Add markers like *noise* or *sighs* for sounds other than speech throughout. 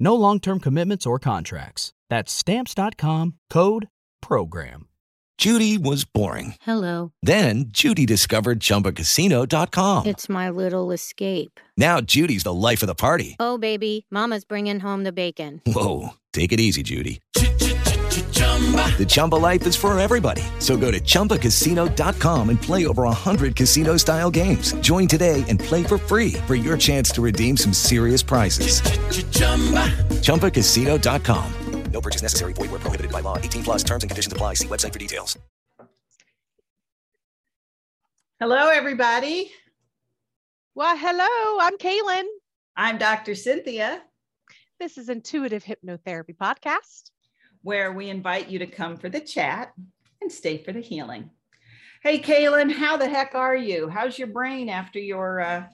No long term commitments or contracts. That's Stamps.com code PROGRAM. Judy was boring. Hello. Then Judy discovered ChumbaCasino.com. It's my little escape. Now Judy's the life of the party. Oh, baby, Mama's bringing home the bacon. Whoa, take it easy, Judy. The Chumba life is for everybody. So go to ChumbaCasino.com and play over 100 casino style games. Join today and play for free for your chance to redeem some serious prizes. ChumbaCasino.com. No purchase necessary. Void where prohibited by law. 18 plus terms and conditions apply. See website for details. Hello, everybody. Well, hello, I'm Kaylin. I'm Dr. Cynthia, This is Intuitive Hypnotherapy Podcast. Where we invite you to come for the chat and stay for the healing. Hey, Kaylin, how the heck are you? How's your brain after your uh,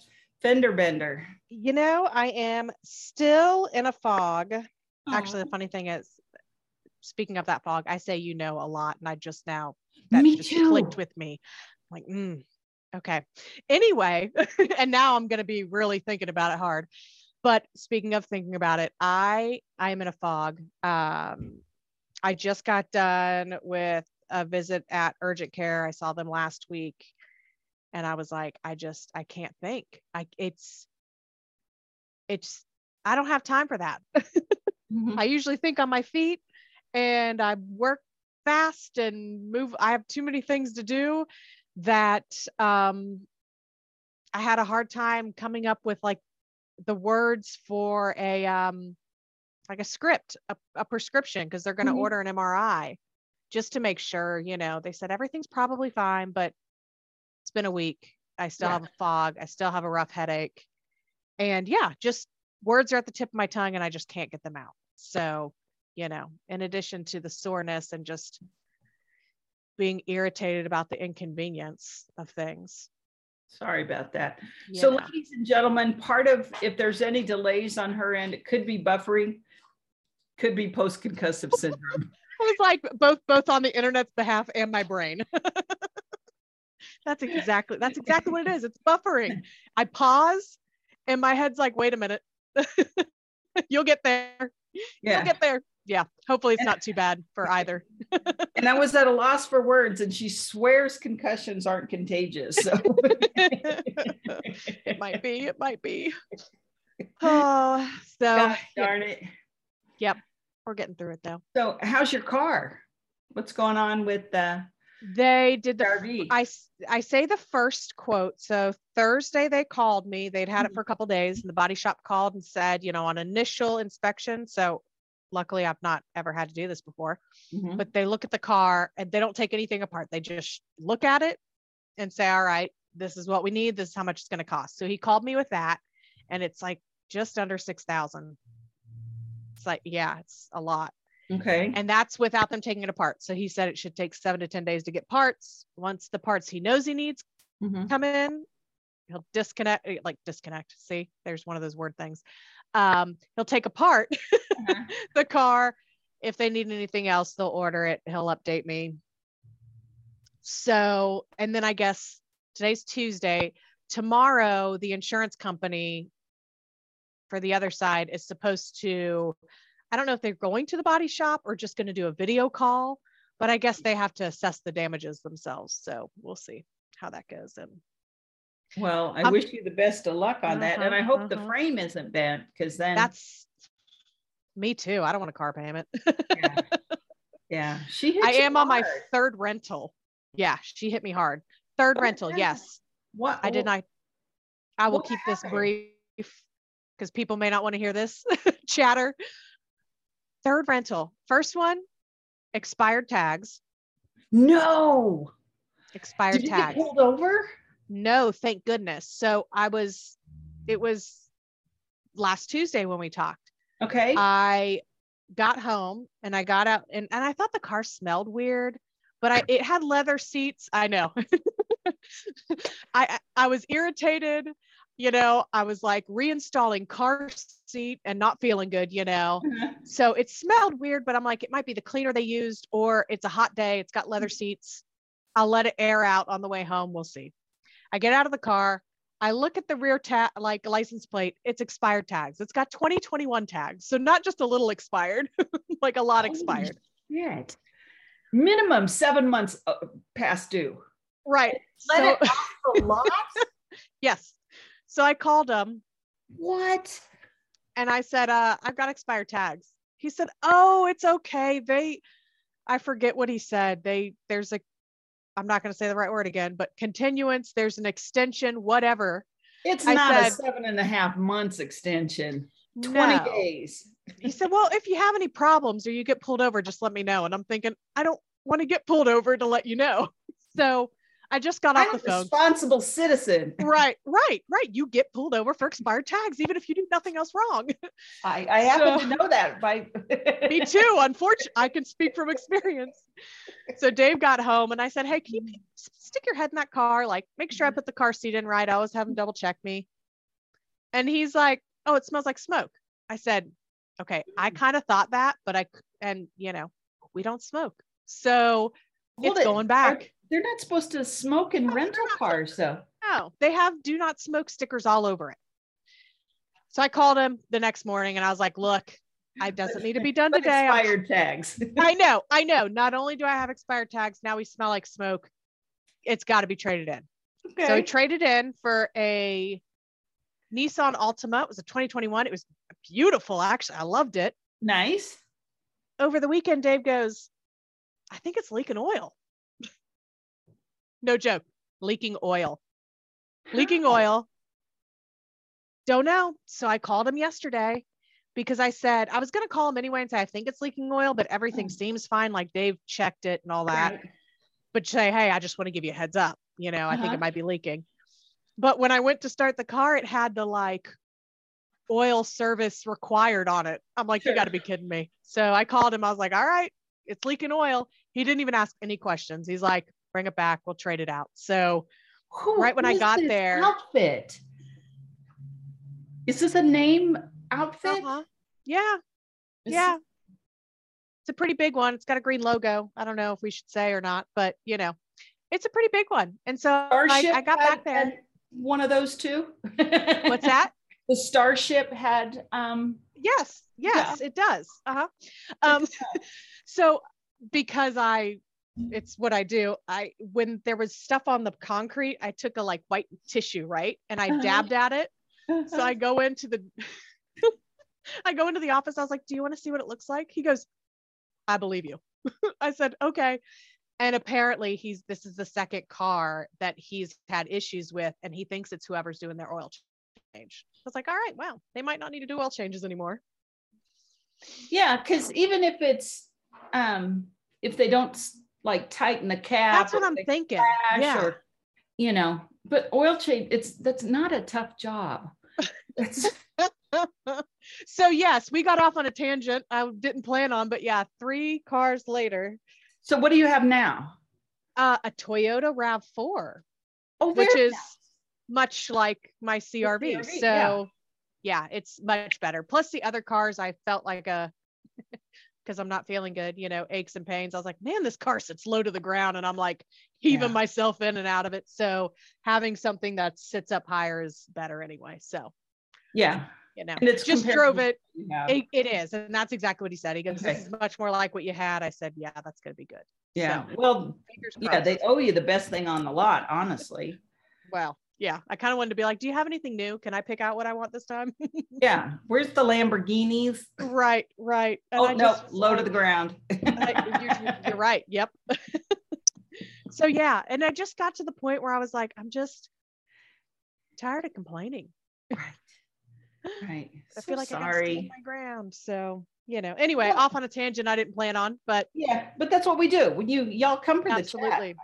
fender bender? You know, I am still in a fog. Actually, the funny thing is, speaking of that fog, I say you know a lot, and I just now that Me just too. clicked with me. I'm like, mm, okay. Anyway, *laughs* and now I'm going to be really thinking about it hard. But speaking of thinking about it, I I am in a fog. Um, I just got done with a visit at urgent care. I saw them last week, and I was like, I just I can't think. I it's it's I don't have time for that. Mhm. I usually think on my feet and I work fast and move. I have too many things to do that um, I had a hard time coming up with like the words for a um, like a script, a, a prescription, because they're going to Mhm. order an MRI just to make sure, you know, they said everything's probably fine, but it's been a week. I still Yeah. have a fog. I still have a rough headache. And yeah, just words are at the tip of my tongue and I just can't get them out. So, you know, in addition to the soreness and just being irritated about the inconvenience of things. Sorry about that. So, ladies and gentlemen, part of if there's any delays on her end, it could be buffering, could be post concussive syndrome. *laughs* I was like both both on the internet's behalf and my brain. *laughs* that's exactly that's exactly what it is. It's buffering. I pause and my head's like, wait a minute. *laughs* You'll get there. Yeah. You'll get there. Yeah. Hopefully it's And- not too bad for either. and I was at a loss for words, and she swears concussions aren't contagious. So, it might be. It might be. Oh, *sighs* so Gosh darn it. Yep. We're getting through it though. So, how's your car? What's going on with the They did the RV? I, I say the first quote. So Thursday they called me. They'd had it for a couple days, and the body shop called and said, you know, on initial inspection. So luckily, I've not ever had to do this before. Mhm. But they look at the car and they don't take anything apart. They just look at it and say, all right, this is what we need. This is how much it's going to cost. So he called me with that, and it's like just under six thousand. It's like, yeah, it's a lot Okay. and that's without them taking it apart. So he said it should take seven to 10 days to get parts. Once the parts he knows he needs Mhm. come in, he'll disconnect, eh, like disconnect. See, there's one of those word things. Um, he'll take apart Uh-huh. *laughs* the car. If they need anything else, they'll order it. He'll update me. So, and then I guess today's Tuesday. Tomorrow, the insurance company for the other side is supposed to, I don't know if they're going to the body shop or just going to do a video call, but I guess they have to assess the damages themselves. So we'll see how that goes. And Well, I Um, wish you the best of luck on that. And I uh-huh, hope the uh-huh. frame isn't bent because then that's me too. I don't want a car payment. yeah. *laughs* Yeah, she. hit I am on my hard. third rental. Yeah, she hit me hard. Third Oh, rental, yes. What I did not. I will keep this brief because people may not want to hear this *laughs* chatter. Third rental. First one, expired tags. No. Expired Did tags. pulled over? No, thank goodness. So I was, it was last Tuesday when we talked. Okay. I got home and I got out and, and I thought the car smelled weird, but I it had leather seats. I know. *laughs* I- I was irritated, you know, I was like reinstalling car seat and not feeling good, you know. So it smelled weird, but I'm like, it might be the cleaner they used, or it's a hot day, it's got leather seats. I'll let it air out on the way home. We'll see. I get out of the car. I look at the rear tag, like license plate. It's expired tags. It's got 2021 tags. So not just a little expired, *laughs* like a lot Holy expired. Shit. Minimum seven months uh, past due. Right. Let So it off the lot? yes. So I called him What? and I said, uh, I've got expired tags. He said, Oh, it's okay. They I forget what he said. They there's a I'm not going to say the right word again, but continuance, there's an extension, whatever. It's I not a seven and a half months extension. 20 No. days. He said, Well, if you have any problems or you get pulled over, just let me know. And I'm thinking, I don't want to get pulled over to let you know. *laughs* So I just got off I'm the a phone. responsible citizen. Right, right, right. You get pulled over for expired tags, even if you do nothing else wrong. *laughs* I, I happen So- to know that by *laughs* Me too. Unfortunately, I can speak from experience. So Dave got home and I said, Hey, can you mm. stick your head in that car? Like, make sure I mm-hmm. put the car seat in right. I always have him double check me. And he's like, Oh, it smells like smoke. I said, Okay, I mm. kind of thought that, but I and you know, we don't smoke. So Hold it's it. going back. They're not supposed to smoke in No, rental cars, though. No, they have do not smoke stickers all over it. So I called him the next morning and I was like, look, I *laughs* doesn't need to be done today. Expired tags. *laughs* I know, I know. *laughs* Not only do I have expired tags, now we smell like smoke. It's got to be traded in. Okay. So we traded in for a Nissan Altima. It was a 2021. It was beautiful, actually. I loved it. nice. Over the weekend, Dave goes, I think it's leaking oil. No joke, leaking oil. *gasps* Leaking oil. Don't know. So I called him yesterday because I said I was going to call him anyway and say, I think it's leaking oil, but everything Oh. seems fine. Like they've checked it and all that. Right. but say, hey, I just want to give you a heads up. You know, I think Uh-huh. it might be leaking. But when I went to start the car, it had the like oil service required on it. I'm like, you got to be *laughs* kidding me. So I called him. I was like, all right, it's leaking oil. He didn't even ask any questions. He's like, bring it back. We'll trade it out. So Who Right when I got this there- Outfit. Is this a name outfit? uh-huh. yeah, Is- yeah. It's a pretty big one. It's got a green logo. I don't know if we should say or not, but you know, it's a pretty big one. And so I, I got back there. One of those two. What's *laughs* that? The Starship had um Yes, yes, it does. Uh-huh. Um, *laughs* so because I it's what I do, I when there was stuff on the concrete, I took a like white tissue, right? And I Uh-huh. dabbed at it. So I go into the *laughs* I go into the office. I was like, "Do you want to see what it looks like?" He goes, "I believe you." *laughs* I said, "Okay." And apparently he's this is the second car that he's had issues with and he thinks it's whoever's doing their oil change. I was like, "All right, well, they might not need to do oil changes anymore." yeah, because even if it's um if they don't like tighten the cap, That's what I'm thinking. Yeah. or you know, but oil change it's that's not a tough job. *laughs* So yes, we got off on a tangent. I didn't plan on, but yeah, three cars later, so what do you have now? uh, a Toyota Rav4, Oh, which is much like my CRV. CRV, so yeah. yeah. it's much better. Plus the other cars, I felt like a because I'm not feeling good, you know, aches and pains. I was like, man, this car sits low to the ground, and I'm like heaving Yeah. myself in and out of it. So having something that sits up higher is better anyway. So yeah. you know, And it's just drove it. to what you have. It, it is, and that's exactly what he said. He goes, Okay. "This is much more like what you had." I said, "Yeah, that's going to be good." yeah. so- Well, yeah, they owe you the best thing on the lot, honestly. well, yeah. I kind of wanted to be like, do you have anything new? Can I pick out what I want this time? *laughs* Yeah. Where's the Lamborghinis? right, right. And Oh I no, just low to the ground. I- you're, you're- right. Yep. *laughs* so yeah, and I just got to the point where I was like, I'm just tired of complaining. *laughs* right. Right. I So feel like I sorry. stand my ground. So you know. Anyway, off on a tangent I didn't plan on, but Yeah, but that's what we do. When you y'all come for the chat.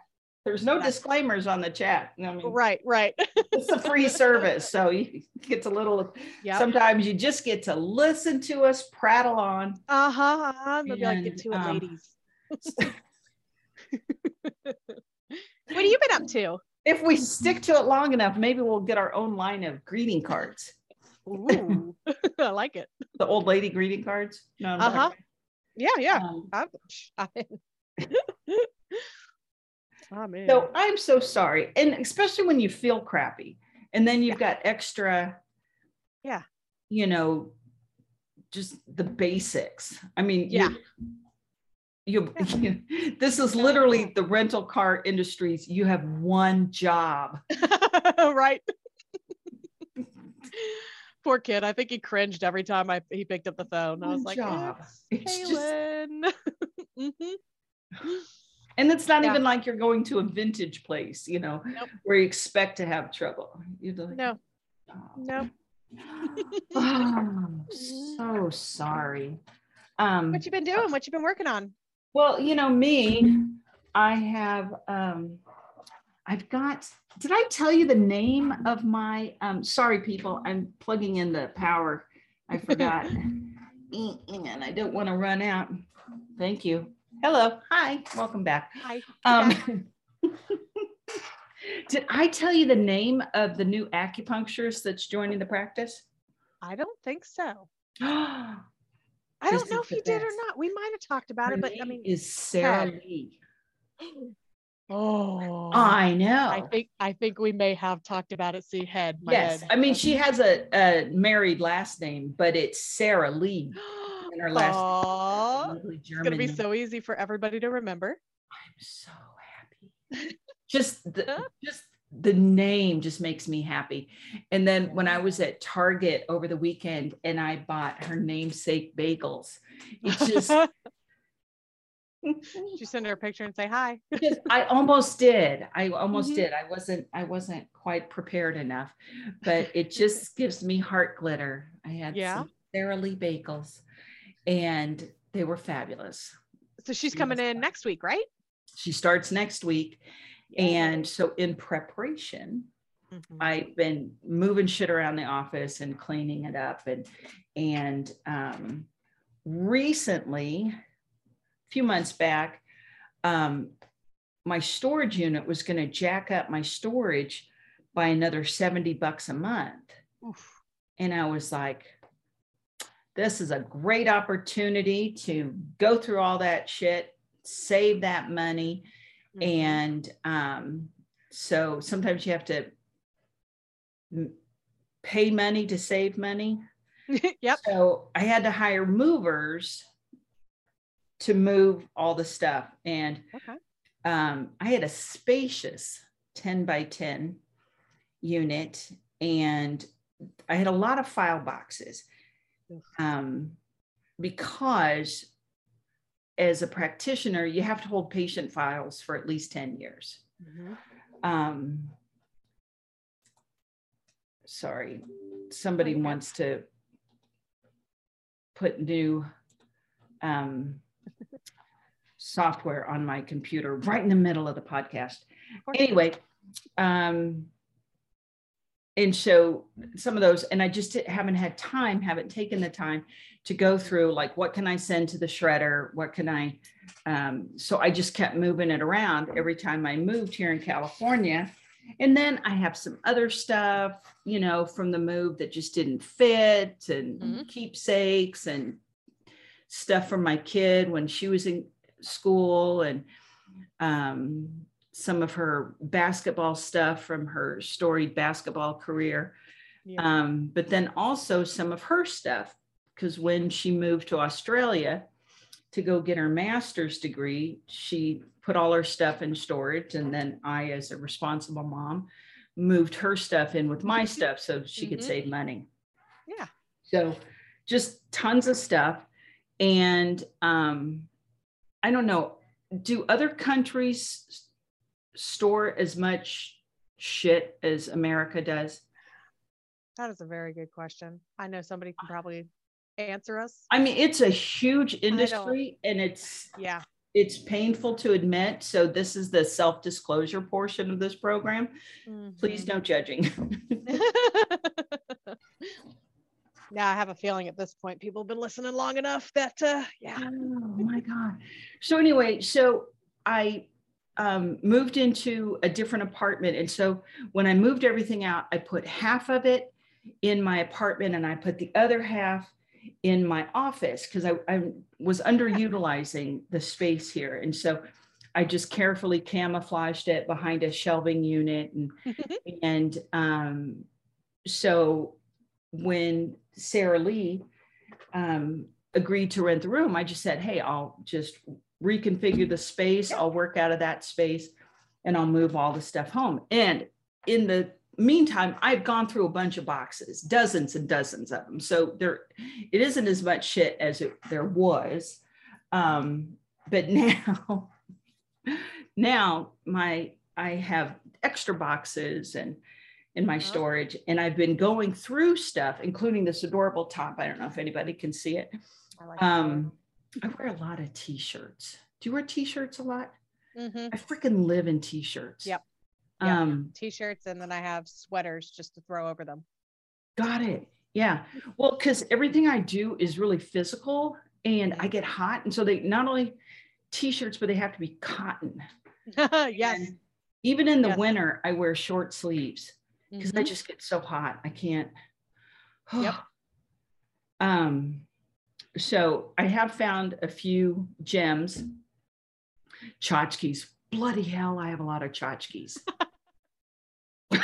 There's no disclaimers on the chat. I mean, right, right. *laughs* it's a free service, so you *laughs* it's a little. yeah. Sometimes you just get to listen to us prattle on. Uh huh. Uh-huh. They'll be like, get to it, um, ladies. *laughs* what have you been up to? If we stick to it long enough, maybe we'll get our own line of greeting cards. Ooh, I like it. The old lady greeting cards. No, Uh-huh. about- Yeah, yeah. um, I'm, I'm in. I'm in. So I'm so sorry. And especially when you feel crappy and then you've got extra, Yeah. you know, just the basics. I mean, Yeah. You, *laughs* you, this is literally the rental car industries. You have one job. *laughs* right. *laughs* Poor kid. I think he cringed every time I he picked up the phone. I was One like, job. it's It's just- Kaylin. Mm-hmm. And it's not Yeah. even like you're going to a vintage place, you know, Nope. where you expect to have trouble. You're like, No, "Oh." no. *laughs* Oh, so sorry. Um, What you been doing? What you been working on? Well, you know me, I have um I've got did I tell you the name of my um sorry people, I'm plugging in the power. I forgot. *laughs* and I don't want to run out. Thank you. Hello. Hi. Welcome back. Hi. Um *laughs* Did I tell you the name of the new acupuncturist that's joining the practice? I don't think so. *gasps* I don't know if you the did or not. We might have talked about it, but I mean, is Sarah. Lee. *gasps* oh, I know. I think I think we may have talked about it. See, head. My Yes, head. I mean she has a, a married last name, but it's Sarah Lee. *gasps* And her last it's gonna be so easy for everybody to remember. I'm so happy. Just the *laughs* just the name just makes me happy. And then when I was at Target over the weekend and I bought her namesake bagels, it's just, *laughs* *laughs* you send her a picture and say hi. I almost did. I almost Mhm. did. I wasn't I wasn't quite prepared enough, but it just gives me heart glitter. I had Yeah. some Sara Lee bagels and they were fabulous. So she's coming in next week, right? She starts next week. And so in preparation, Mhm. I've been moving shit around the office and cleaning it up and and um recently a few months back um my storage unit was going to jack up my storage by another 70 bucks a month Oof. and I was like this is a great opportunity to go through all that shit save that money Mhm. and um, so sometimes you have to m- pay money to save money. *laughs* yep. So I had to hire movers to move all the stuff. And Okay. um, I had a spacious 10 by 10 unit and I had a lot of file boxes. Um, because as a practitioner, you have to hold patient files for at least 10 years. Mhm. Um, sorry, somebody Okay. wants to put new um, software on my computer right in the middle of the podcast. Anyway, um, and so some of those, and I just haven't had time, haven't taken the time to go through like what can I send to the shredder? What can I? Um, so I just kept moving it around every time I moved here in California. And then I have some other stuff, you know, from the move that just didn't fit and Mhm. keepsakes and stuff from my kid when she was in school and um, some of her basketball stuff from her storied basketball career. Yeah. Um, but then also some of her stuff, because when she moved to Australia to go get her master's degree, she put all her stuff in storage. And then I, as a responsible mom, moved her stuff in with my stuff so she could Mhm. save money. Yeah. So just tons of stuff. And um, I don't know, do other countries store as much shit as America does? That is a very good question. I know somebody can probably answer us. I mean, it's a huge industry and it's Yeah. it's painful to admit. So this is the self-disclosure portion of this program. Please Mhm. no judging. *laughs* yeah, I have a feeling at this point people have been listening long enough that uh yeah. Oh my God. So anyway, so I um, moved into a different apartment. And so when I moved everything out, I put half of it in my apartment and I put the other half in my office because I, I was underutilizing the space here. And so I just carefully camouflaged it behind a shelving unit and *laughs* and um, so when Sarah Lee um, agreed to rent the room, I just said, hey, I'll just reconfigure the space. I'll work out of that space and I'll move all the stuff home. And in the meantime, I've gone through a bunch of boxes, dozens and dozens of them. So there, it isn't as much shit as it, there was. Um, but *laughs* now, now my, I have extra boxes and in my Uh-huh. storage and I've been going through stuff, including this adorable top. I don't know if anybody can see it. Like Um, I wear a lot of t-shirts. Do you wear t-shirts a lot? Mhm. I freaking live in t-shirts. Yep. Yeah. Um, T-shirts and then I have sweaters just to throw over them. got it. Yeah. Well, because everything I do is really physical and I get hot. And so they not only t-shirts, but they have to be cotton. *laughs* yes. And even in the Yes. winter, I wear short sleeves because I Mhm. just get so hot. I can't. *sighs* Yep. Um, so I have found a few gems, tchotchkes. Bloody hell, I have a lot of tchotchkes. *laughs*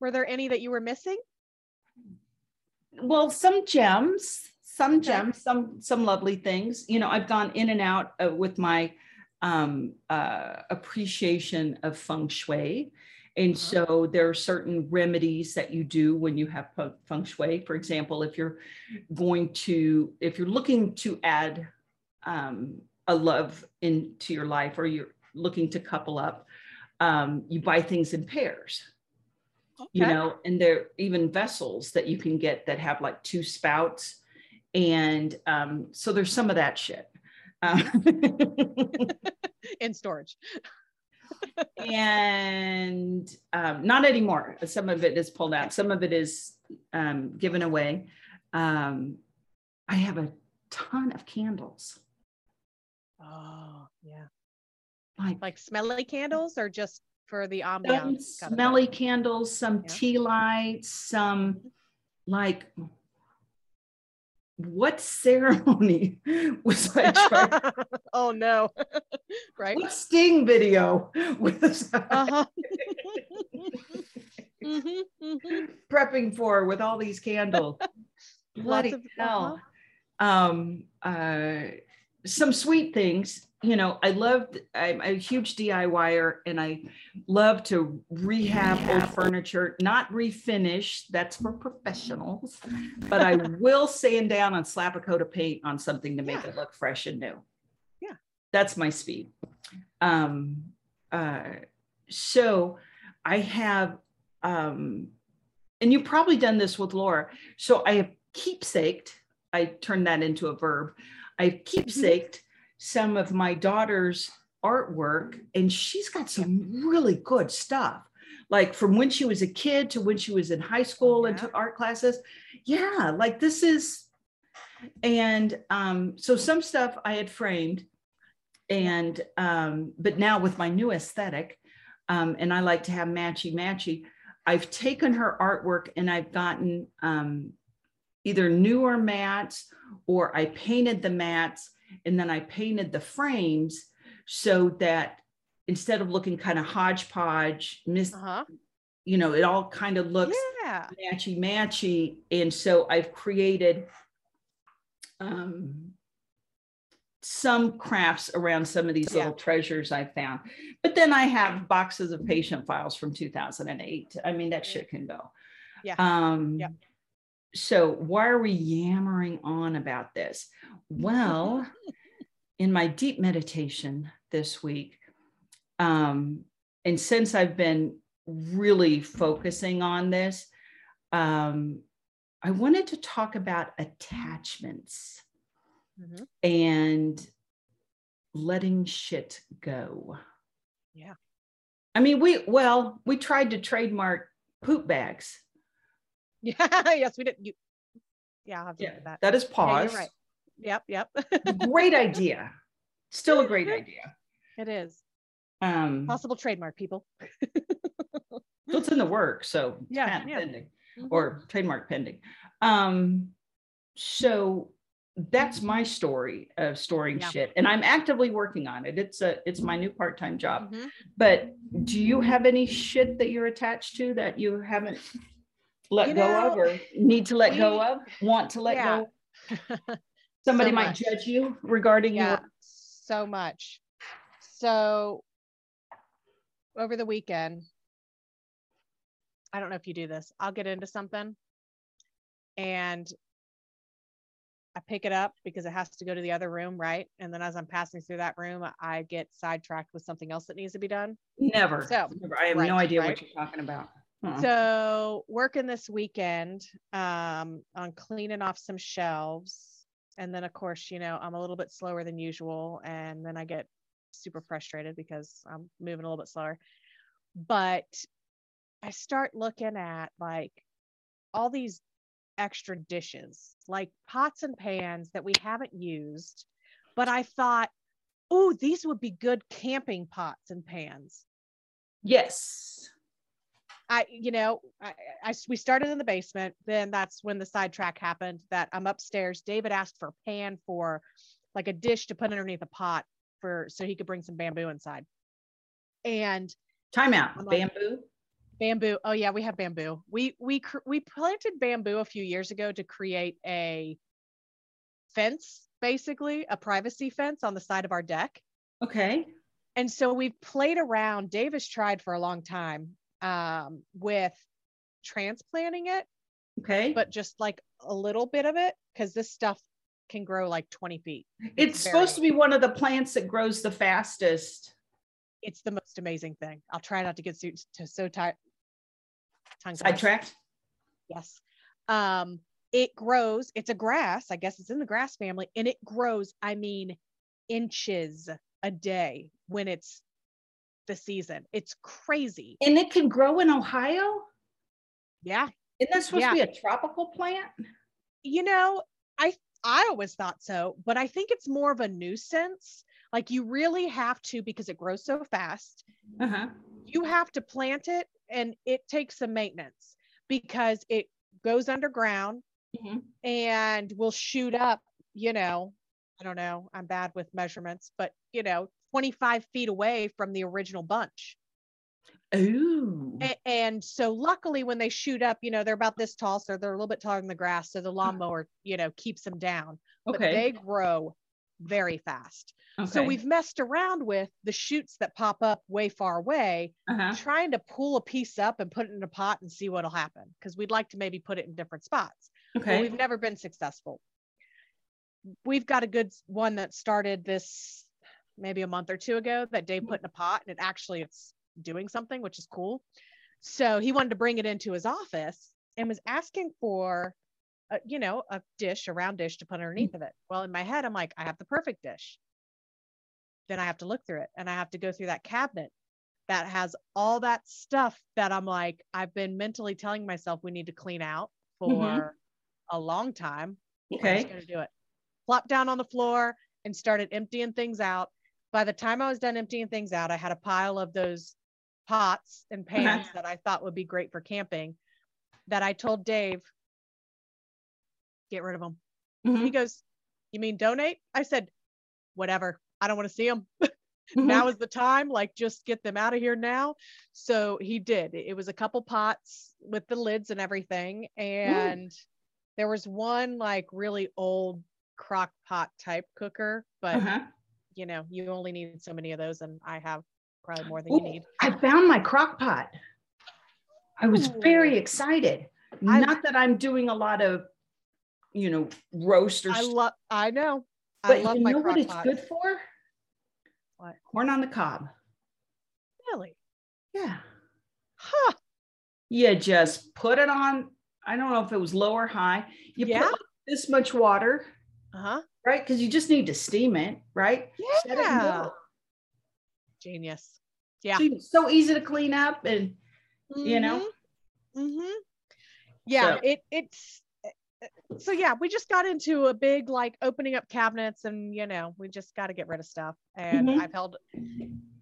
Were there any that you were missing? well, some gems, some Okay. gems, some some lovely things. You know, I've gone in and out uh, with my um, uh, appreciation of feng shui. And so there are certain remedies that you do when you have feng shui. For example, if you're going to, if you're looking to add um, a love into your life or you're looking to couple up, um, you buy things in pairs Okay. you know, and there are even vessels that you can get that have like two spouts. And um, so there's some of that shit. *laughs* Um, *laughs* in storage. And um, not anymore. Some of it is pulled out, some of it is um, given away. Um, I have a ton of candles, Oh, yeah. like, Like smelly candles or just for the ambiance? kind of thing? smelly candles, some Yeah. tea lights, some like what ceremony *laughs* was I trying? *laughs* oh no. *laughs* right. what sting video was I Uh-huh. Mhm, mhm. prepping for with all these candles? Bloody of- hell. Um, uh, some sweet things. You know, I love, I'm a huge DIYer and I love to rehab old furniture, not refinish. That's for professionals. But I *laughs* will sand down and slap a coat of paint on something to make Yeah. it look fresh and new. Yeah. That's my speed. Um, uh, so I have, um, and you've probably done this with Laura. So I have keepsaked, I turned that into a verb. I've keepsaked some of my daughter's artwork, and she's got some really good stuff. Like from when she was a kid to when she was in high school and yeah. took art classes. Yeah, like this is, and um, so some stuff I had framed, and um, but now with my new aesthetic, um, and I like to have matchy matchy. I've taken her artwork and I've gotten um, either newer mats or I painted the mats and then I painted the frames so that instead of looking kind of hodgepodge, mis- Uh-huh. you know, it all kind of looks Yeah. matchy matchy. And so I've created um, some crafts around some of these Yeah. little treasures I found. But then I have boxes of patient files from 2008. I mean, that shit can go. Yeah. Um, Yep. So why are we yammering on about this? Well, *laughs* in my deep meditation this week, um, and since I've been really focusing on this, um, I wanted to talk about attachments Mhm. and letting shit go. Yeah. I mean, we, well, we tried to trademark poop bags. Yeah. *laughs* yes, we did. You. Yeah, I'll have to Yeah, that. that is Yeah, pause. you're right. Yep. Yep. *laughs* Great idea. Still a great idea. it is Um, possible trademark people. *laughs* so it's in the work, so Yeah, yeah. pending Mhm. or trademark pending. Um, so that's my story of storing Yeah. shit, and I'm actively working on it. It's a it's my new part time job. Mhm. But do you have any shit that you're attached to that you haven't let You go of or need to let go of? Want to let Yeah. go? *laughs* Somebody So might much. judge you regarding yeah, your so much. So over the weekend, I don't know if you do this. I'll get into something and I pick it up because it has to go to the other room, right? And then as I'm passing through that room, I get sidetracked with something else that needs to be done. never. So, never. I have right, no idea right. what you're talking about. Uh-uh. So working this weekend um, on cleaning off some shelves, and then of course, you know, I'm a little bit slower than usual, and then I get super frustrated because I'm moving a little bit slower. But I start looking at like all these extra dishes, like pots and pans that we haven't used, but I thought, oh, these would be good camping pots and pans. yes. I, you know, I, I, we started in the basement. Then that's when the sidetrack happened. That I'm upstairs. David asked for a pan for, like a dish to put underneath a pot for, so he could bring some bamboo inside. And Time out. Like- Bamboo. bamboo. Oh yeah, we have bamboo. We we cr- we planted bamboo a few years ago to create a fence, basically a privacy fence on the side of our deck. Okay. and so we've played around Dave's tried for a long time um, with transplanting it Okay. but just like a little bit of it because this stuff can grow like 20 feet it's very- supposed to be one of the plants that grows the fastest. it's the most amazing thing i'll try not to get so, to so tired Sidetracked. yes um it grows it's a grass i guess it's in the grass family and it grows i mean inches a day when it's the season it's crazy And it can grow in Ohio. yeah Isn't that supposed Yeah. to be a tropical plant? you know i i always thought so but i think it's more of a nuisance like you really have to because it grows so fast Uh-huh. you have to plant it and it takes some maintenance because it goes underground Mhm. and will shoot up you know i don't know i'm bad with measurements but you know 25 feet away from the original bunch Ooh. And so luckily when they shoot up you know they're about this tall so they're a little bit taller than the grass so the lawnmower you know keeps them down but Okay. they grow very fast. Okay. So we've messed around with the shoots that pop up way far away, uh-huh. trying to pull a piece up and put it in a pot and see what'll happen because we'd like to maybe put it in different spots. Okay. But Okay. we've never been successful. We've got a good one that started this maybe a month or two ago that Dave mm-hmm. put in a pot and it actually it's doing something, which is cool. So he wanted to bring it into his office and was asking for a, you know, a dish, a round dish to put underneath mm. of it. Well, in my head, I'm like, I have the perfect dish. Then I have to look through it and I have to go through that cabinet that has all that stuff that I'm like, I've been mentally telling myself we need to clean out mm-hmm. for Mhm. a long time. I'm just Okay. going to do it. Plopped down on the floor and started emptying things out. By the time I was done emptying things out, I had a pile of those pots and pans that I thought would be great for camping that I told Dave, get rid of them. He Mhm. goes, You mean donate? I said, Whatever. I don't want to see them. *laughs* Mhm. Now is the time. Like, just get them out of here now. So he did. It was a couple pots with the lids and everything. And there was one like really old crock pot type cooker, but Uh-huh. You know, you only need so many of those, and I have probably more than Ooh, you need. I found my crock pot. I was very excited. I- Not that I'm doing a lot of, you know, roast or I love. I know. I but love you know what it's pot. good for? What? Corn on the cob. Really? Yeah. Huh? You just put it on. I don't know if it was low or high. You Yeah. put like this much water, Uh huh. Right? Because you just need to steam it, right? Set it Yeah. Genius. Yeah. So- So easy to clean up and you know? Mm-hmm. Yeah. So- It it's so yeah. We just got into a big like opening up cabinets, and you know, we just got to get rid of stuff. And Mhm. I've held,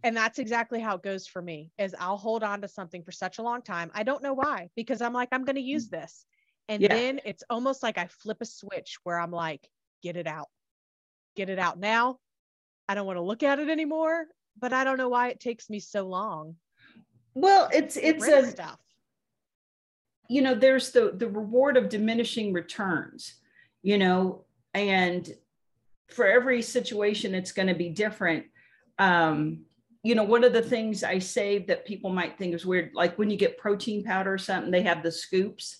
and that's exactly how it goes for me. Is I'll hold on to something for such a long time. I don't know why, because I'm like I'm going to use this, and Yeah. then it's almost like I flip a switch where I'm like, get it out, get it out now. I don't want to look at it anymore, but I don't know why it takes me so long. well, it's it's a stuff. you know there's the the reward of diminishing returns you know and for every situation it's going to be different um you know one of the things i save that people might think is weird like when you get protein powder or something they have the scoops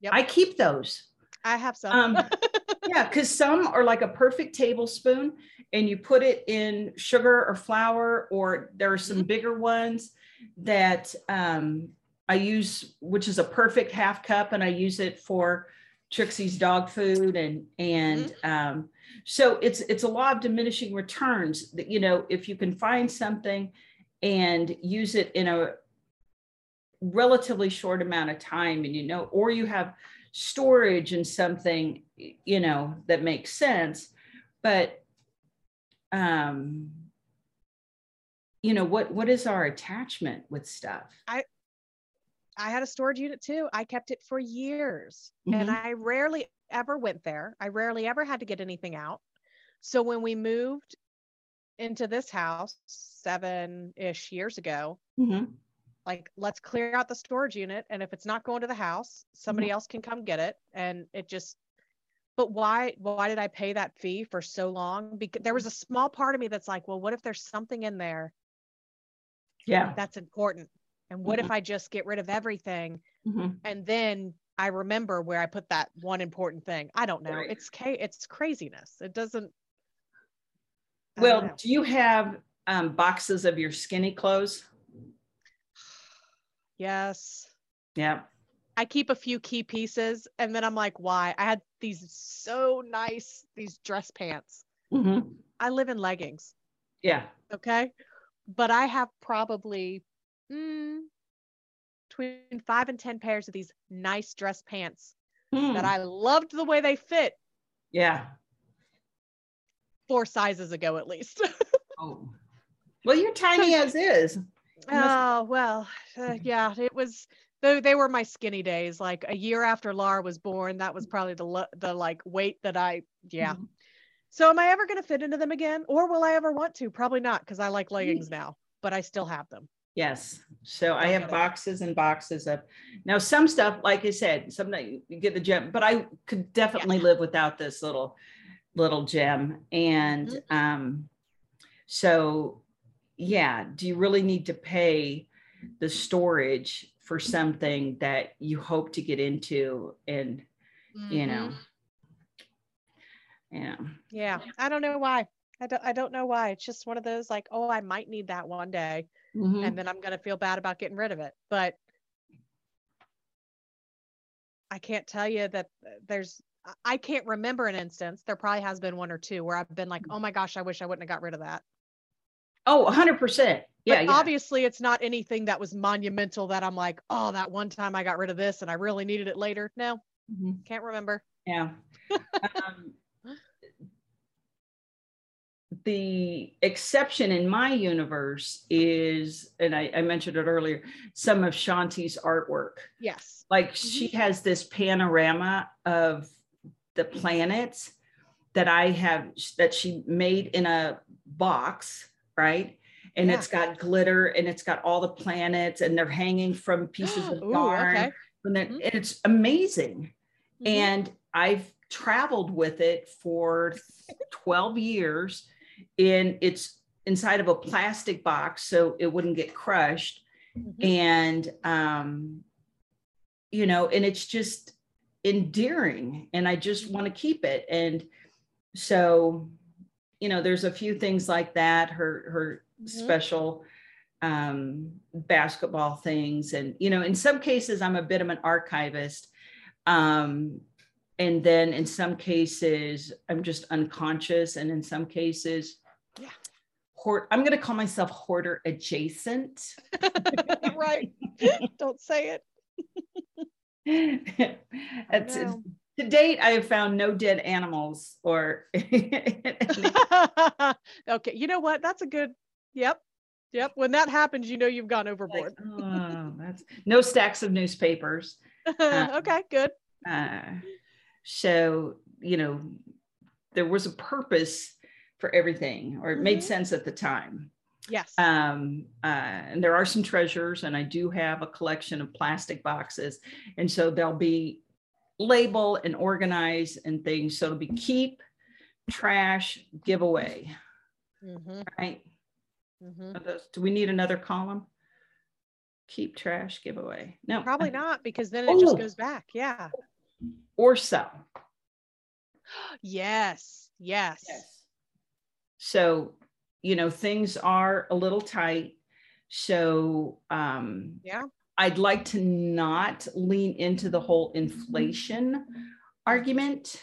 Yep. i keep those I have some. um *laughs* yeah because some are like a perfect tablespoon and you put it in sugar or flour or there are some bigger ones that um i use which is a perfect half cup and i use it for trixie's dog food and and um so it's it's a law of diminishing returns that you know if you can find something and use it in a relatively short amount of time and you know or you have storage and something you know that makes sense but um you know what what is our attachment with stuff I I had a storage unit too. I kept it for years and Mhm. I rarely ever went there. I rarely ever had to get anything out. So when we moved into this house seven ish years ago, Mhm. Like let's clear out the storage unit. And if it's not going to the house, somebody else can come get it. And it just, but why, why did I pay that fee for so long? Because there was a small part of me that's like, well, what if there's something in there yeah that's important? And what if I just get rid of everything Mhm. and then I remember where I put that one important thing. I don't know. Right. It's ca- it's craziness. It doesn't. I well do you have um, boxes of your skinny clothes yes, yeah I keep a few key pieces, and then I'm like, why? I had these so nice these dress pants. Mhm. I live in leggings, yeah okay, but I have probably mm, between five and ten pairs of these nice dress pants Hmm. that I loved the way they fit yeah four sizes ago at least. *laughs* oh well you're tiny as is Oh well, uh, *laughs* yeah, it was. Though they were my skinny days. Like a year after Laura was born, that was probably the the like weight that I. Yeah. Mhm. So am I ever going to fit into them again, or will I ever want to? Probably not, because I like leggings now, but I still have them. Yes. So I have boxes and boxes of now some stuff, like I said, some you you get the gem, but I could definitely live without this little little gem. And Mm-hmm. um so yeah, do you really need to pay the storage for something that you hope to get into and you know Mhm. yeah. Yeah, I don't know why. I don't. I don't know why. It's just one of those like, oh, I might need that one day, Mhm. and then I'm gonna feel bad about getting rid of it. But I can't tell you that uh, there's I- I can't remember an instance. There probably has been one or two where I've been like, oh my gosh, I wish I wouldn't have got rid of that. Oh, 100%. Yeah, but yeah. obviously it's not anything that was monumental that I'm like, oh, that one time I got rid of this and I really needed it later. No, Mhm. can't remember. Yeah. *laughs* um, the exception in my universe is, and I, I mentioned it earlier, some of Shanti's artwork. Yes. Like she has this panorama of the planets that I have that she made in a box, right? And Yeah. it's got glitter and it's got all the planets and they're hanging from *gasps* pieces of Ooh, yarn. okay. And, then- Mhm. and it's amazing Mhm. and i've traveled with it for 12 years and it's inside of a plastic box so it wouldn't get crushed Mhm. and um you know and it's just endearing and i just want to keep it and so you know there's a few things like that her her Mhm. special um basketball things and you know in some cases i'm a bit of an archivist um and then in some cases i'm just unconscious and in some cases Yeah. hoard i'm going to call myself hoarder adjacent *laughs* right. *laughs* Don't say it. *laughs* That's- know. To date i have found no dead animals or *laughs* *laughs* okay. You know what? That's a good. Yep. Yep. When that happens, you know you've gone like, overboard. oh, that's no stacks of newspapers *laughs* okay. Good. uh, so you know there was a purpose for everything or it made Mhm. sense at the time Yes. um, uh, and there are some treasures and i do have a collection of plastic boxes and so they'll be labeled and organize and things so it'll be keep trash giveaway hmm right hmm those, do we need another column keep trash giveaway no Probably not because then it just Oh. goes back. Yeah. or sell *gasps* Yes. Yes. Yes. So, you know, things are a little tight. So, um, Yeah. I'd like to not lean into the whole inflation argument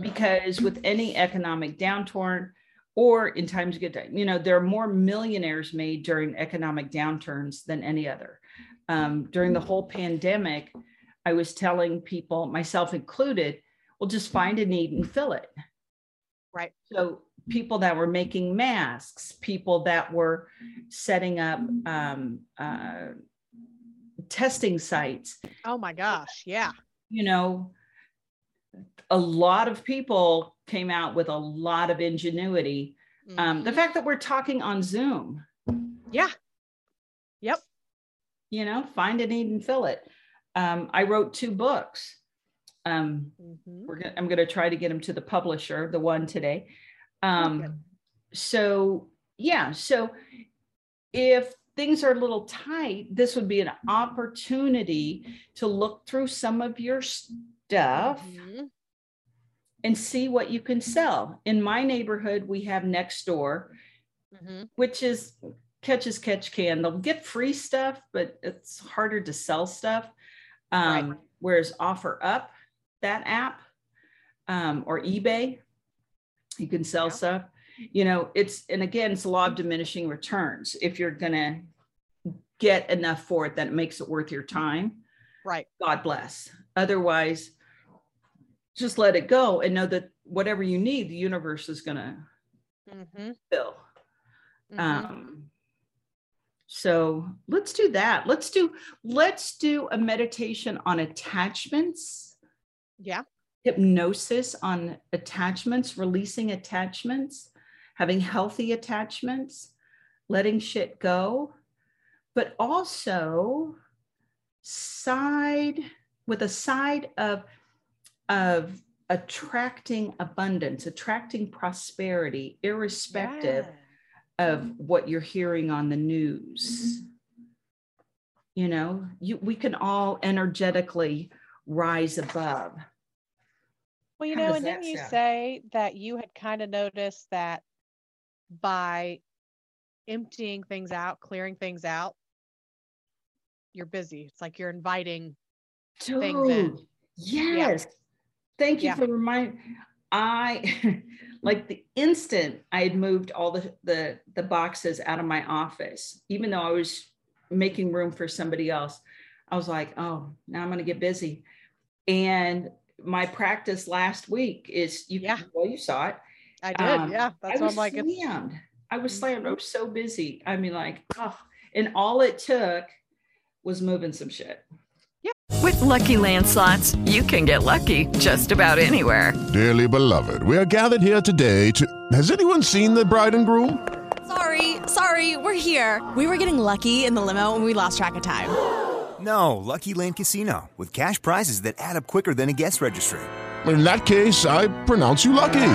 because with any economic downturn or in times of good time, you know, there are more millionaires made during economic downturns than any other. Um, during the whole pandemic, I was telling people, myself included, well, just find a need and fill it. Right. So people that were making masks, people that were setting up um, uh, testing sites, Oh my gosh. Yeah. you know, a lot of people came out with a lot of ingenuity. Um, the Mhm. fact that we're talking on Zoom, Yeah. Yep. you know, find a need and fill it. Um, I wrote two books. Um, Mhm. we're gonna, I'm going to try to get them to the publisher, the one today. Um, Okay. so yeah, so if things are a little tight, this would be an opportunity to look through some of your stuff Mhm. and see what you can sell. In my neighborhood, we have Nextdoor, Mhm. which is catch as catch can. They'll get free stuff, but it's harder to sell stuff. Um, Right. Whereas OfferUp, that app, um, or eBay, you can sell Yeah. stuff. You know, it's and again, it's a law of diminishing returns. If you're gonna get enough for it that it makes it worth your time, Right. God bless. Otherwise, just let it go and know that whatever you need, the universe is gonna Mhm. fill. Mhm. Um, so let's do that. Let's do let's do a meditation on attachments, yeah. hypnosis on attachments, releasing attachments, having healthy attachments, letting shit go, but also side with a side of of attracting abundance, attracting prosperity, irrespective of what you're hearing on the news. Mm-hmm. You know, you we can all energetically rise above. Well, you How know, and didn't you say that you had kind of noticed that by emptying things out, clearing things out, you're busy. It's like you're inviting things in. Dude, yes. Thank you Yeah. for reminding. I *laughs* like the instant I had moved all the, the the boxes out of my office, even though I was making room for somebody else. I was like, oh, now I'm gonna get busy. And my practice last week is you Yeah. well, you saw it. I did. Um, yeah. I That's why was I'm like, it's, slammed. I was slammed. I was so busy. I mean, like, oh, and all it took was moving some shit. Yeah. With Lucky Land slots, you can get lucky just about anywhere. Dearly beloved, we are gathered here today to. Has anyone seen the bride and groom? Sorry, sorry, we're here. We were getting lucky in the limo and we lost track of time. *gasps* No, Lucky Land Casino, with cash prizes that add up quicker than a guest registry. in that case, I pronounce you lucky.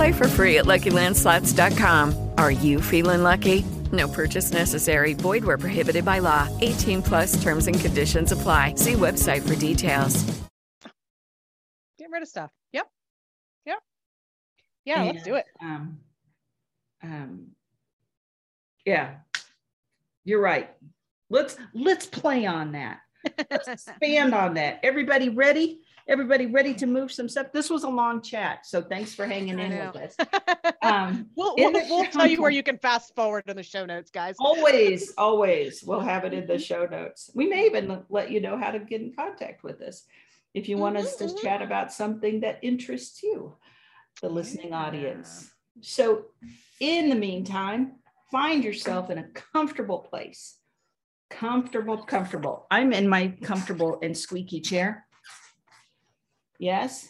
Play for free at LuckyLandSlots.com. Are you feeling lucky? No purchase necessary. Void where prohibited by law. 18 plus terms and conditions apply. See website for details. Get rid of stuff. Yep. Yep. Yeah, let's do it. Um, um, yeah, you're right. Let's let's play on that. Let's *laughs* expand on that. Everybody ready? Everybody ready to move some stuff? This was a long chat, so thanks for hanging in with us. *laughs* Um, We'll, we'll, we'll tell you where *laughs* you can fast forward in the show notes, guys. always, always, we'll have it in the mm-hmm. show notes. We may even let you know how to get in contact with us if you want us to mm-hmm, chat mm-hmm. about something that interests you, the listening audience. So, in the meantime, find yourself in a comfortable place. Comfortable, comfortable. I'm in my comfortable and squeaky chair. Yes.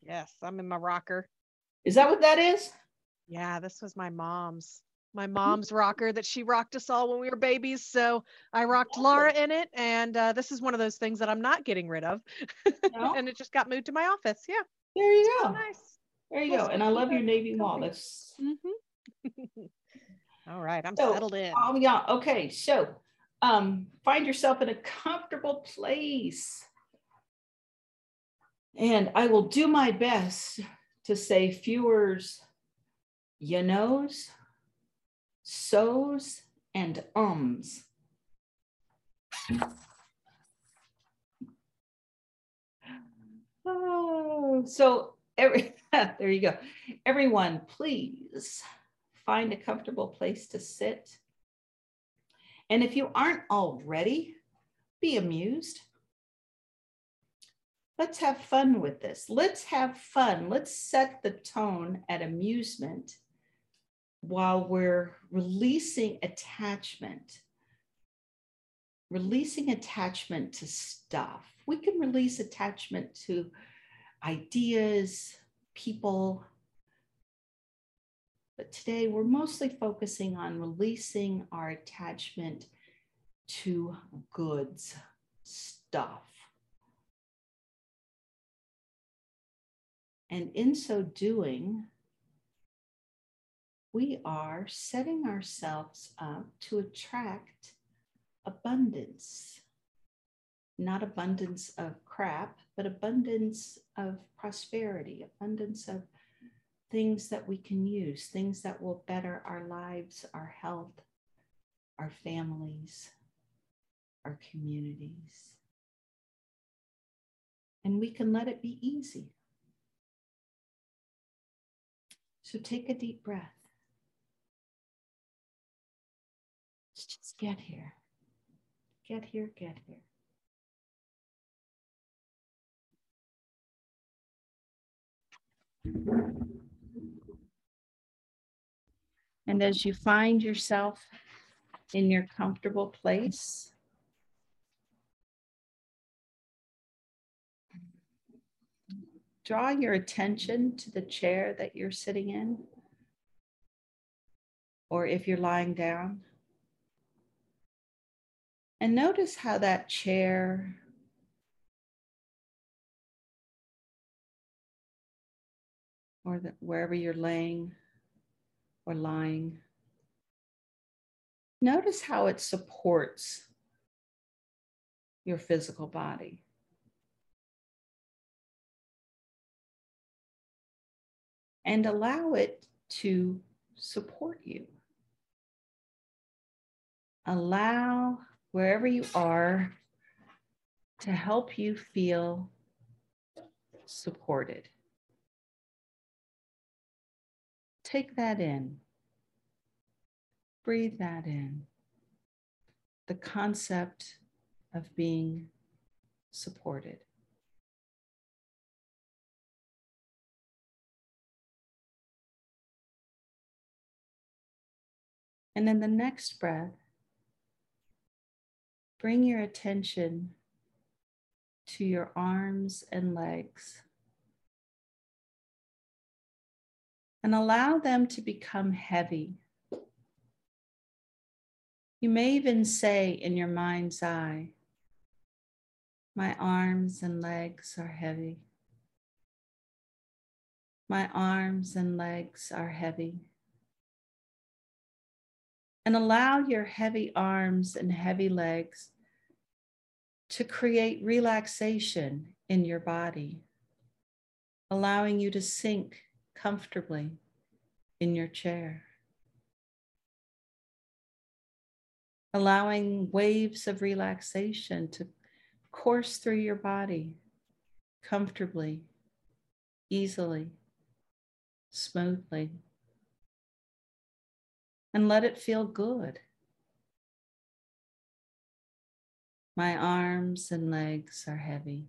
Yes, I'm in my rocker. Is that what that is? Yeah, this was my mom's. My mom's rocker that she rocked us all when we were babies. So I rocked Laura in it, and uh, this is one of those things that I'm not getting rid of. *laughs* No? and it just got moved to my office. Yeah, There you go. nice. There you go. And I love your navy wall. That's hmm *laughs* all right, I'm So, settled in. Oh yeah. Okay. So um find yourself in a comfortable place. And I will do my best to say fewers, you knows, so's, and ums. Oh, so every *laughs* there you go. Everyone, please find a comfortable place to sit. And if you aren't already, be amused. Let's have fun with this. Let's have fun. Let's set the tone at amusement while we're releasing attachment. Releasing attachment to stuff. We can release attachment to ideas, people, but today we're mostly focusing on releasing our attachment to goods, stuff. And in so doing, we are setting ourselves up to attract abundance. Not abundance of crap, but abundance of prosperity, abundance of things that we can use, things that will better our lives, our health, our families, our communities. And we can let it be easy. So take a deep breath. Let's just get here. Get here, get here. And as you find yourself in your comfortable place, draw your attention to the chair that you're sitting in, or if you're lying down. And notice how that chair or the, wherever you're laying or lying, notice how it supports your physical body. And allow it to support you. Allow wherever you are to help you feel supported. Take that in. Breathe that in. The concept of being supported. And in the next breath, bring your attention to your arms and legs. And allow them to become heavy. You may even say in your mind's eye, My arms and legs are heavy. My arms and legs are heavy and allow your heavy arms and heavy legs to create relaxation in your body, allowing you to sink comfortably in your chair. Allowing waves of relaxation to course through your body comfortably, easily, smoothly and let it feel good. My arms and legs are heavy.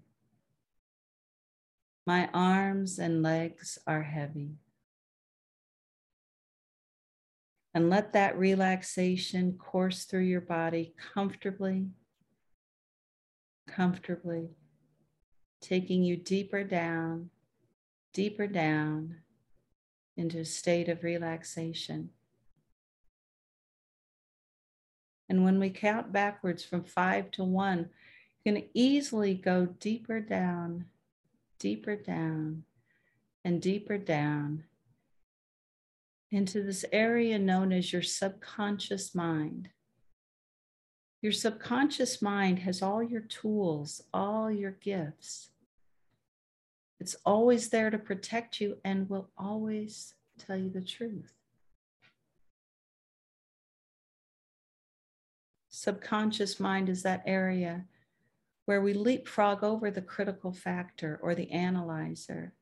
My arms and legs are heavy. And let that relaxation course through your body comfortably, comfortably, taking you deeper down, deeper down into a state of relaxation. And when we count backwards from five to one, you can easily go deeper down, deeper down, and deeper down into this area known as your subconscious mind. Your subconscious mind has all your tools, all your gifts. It's always there to protect you and will always tell you the truth. Subconscious mind is that area where we leapfrog over the critical factor or the analyzer.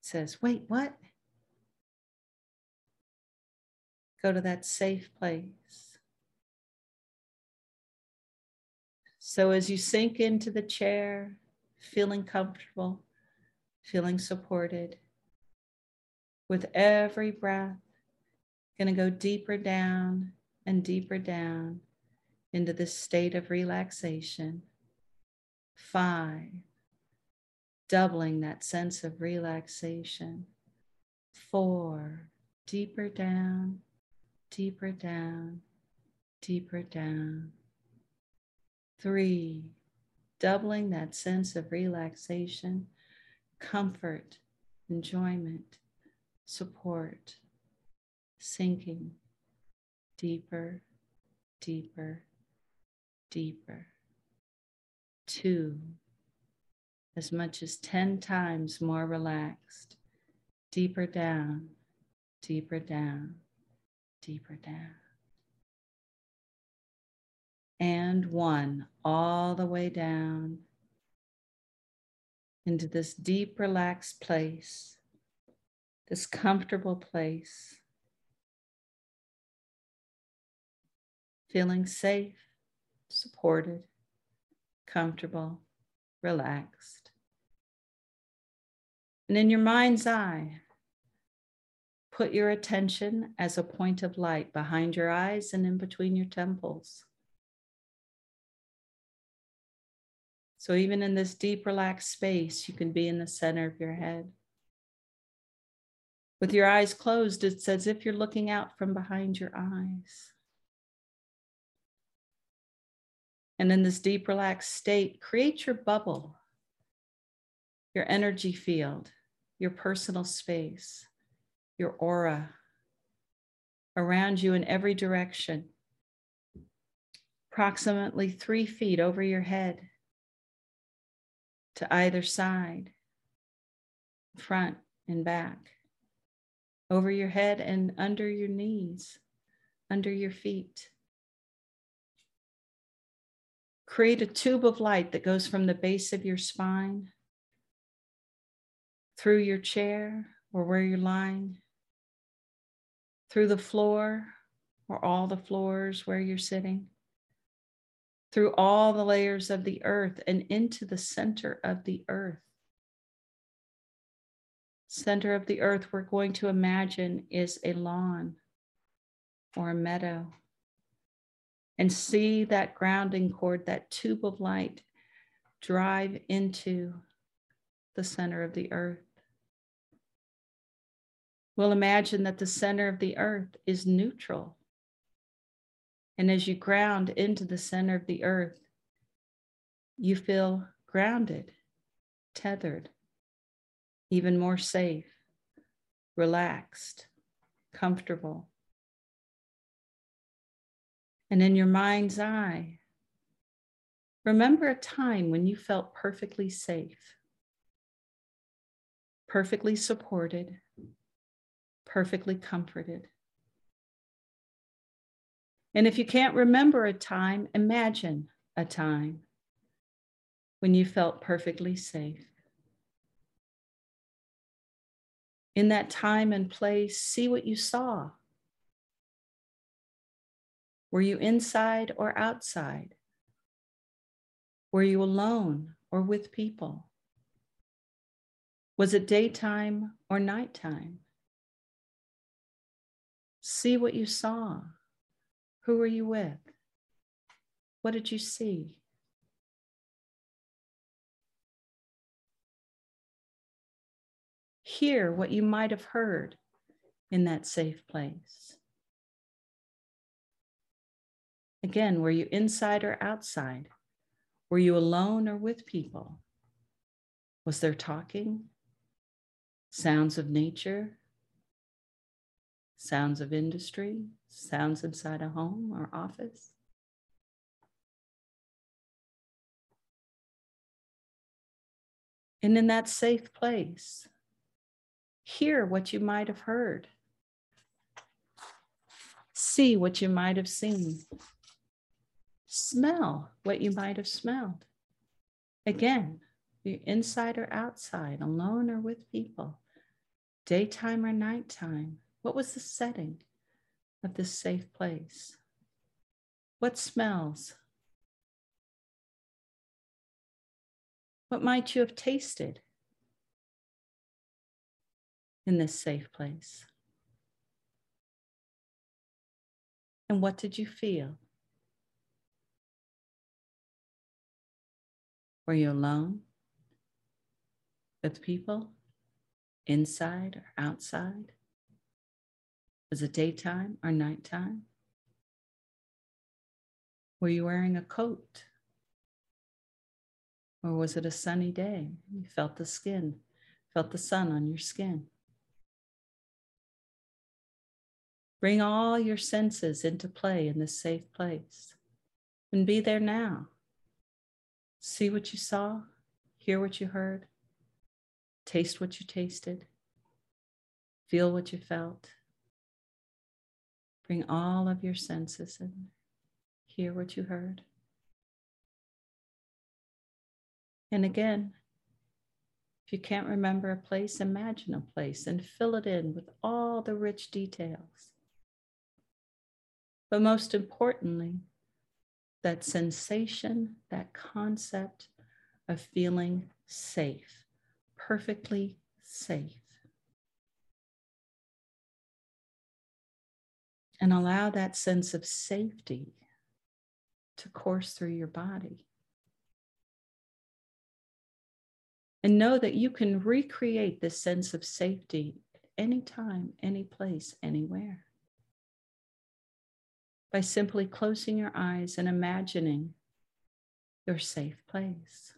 It says, wait, what? Go to that safe place. So as you sink into the chair, feeling comfortable, feeling supported, with every breath, going to go deeper down and deeper down into this state of relaxation. Five, doubling that sense of relaxation. Four, deeper down, deeper down, deeper down. Three, doubling that sense of relaxation, comfort, enjoyment, support, sinking deeper, deeper, deeper. Two, as much as 10 times more relaxed, deeper down, deeper down, deeper down. And one, all the way down into this deep, relaxed place, this comfortable place feeling safe, supported, comfortable, relaxed. And in your mind's eye, put your attention as a point of light behind your eyes and in between your temples. So, even in this deep, relaxed space, you can be in the center of your head. With your eyes closed, it's as if you're looking out from behind your eyes. And in this deep, relaxed state, create your bubble, your energy field, your personal space, your aura around you in every direction, approximately three feet over your head to either side, front and back, over your head and under your knees, under your feet. Create a tube of light that goes from the base of your spine through your chair or where you're lying, through the floor or all the floors where you're sitting, through all the layers of the earth and into the center of the earth. Center of the earth, we're going to imagine is a lawn or a meadow and see that grounding cord, that tube of light, drive into the center of the earth. We'll imagine that the center of the earth is neutral. And as you ground into the center of the earth, you feel grounded, tethered, even more safe, relaxed, comfortable. And in your mind's eye, remember a time when you felt perfectly safe, perfectly supported, perfectly comforted. And if you can't remember a time, imagine a time when you felt perfectly safe. In that time and place, see what you saw. Were you inside or outside? Were you alone or with people? Was it daytime or nighttime? See what you saw. Who were you with? What did you see? Hear what you might have heard in that safe place. Again, were you inside or outside? Were you alone or with people? Was there talking? Sounds of nature? Sounds of industry? Sounds inside a home or office? And in that safe place, hear what you might have heard, see what you might have seen smell what you might have smelled. Again, you're inside or outside, alone or with people, daytime or nighttime. What was the setting of this safe place? What smells? What might you have tasted in this safe place? And what did you feel? Were you alone with people inside or outside? Was it daytime or nighttime? Were you wearing a coat? Or was it a sunny day? You felt the skin, felt the sun on your skin. Bring all your senses into play in this safe place and be there now. See what you saw, hear what you heard, taste what you tasted, feel what you felt. Bring all of your senses in, hear what you heard. And again, if you can't remember a place, imagine a place and fill it in with all the rich details. But most importantly, that sensation, that concept of feeling safe, perfectly safe. And allow that sense of safety to course through your body. And know that you can recreate this sense of safety at any time, any place, anywhere by simply closing your eyes and imagining your safe place.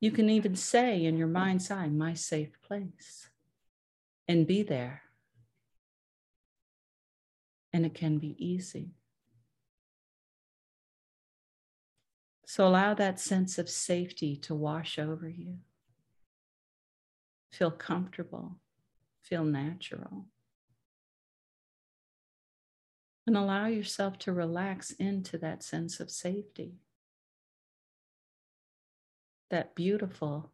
You can even say in your mind's eye, my safe place, and be there. And it can be easy. So allow that sense of safety to wash over you. Feel comfortable, feel natural and allow yourself to relax into that sense of safety. That beautiful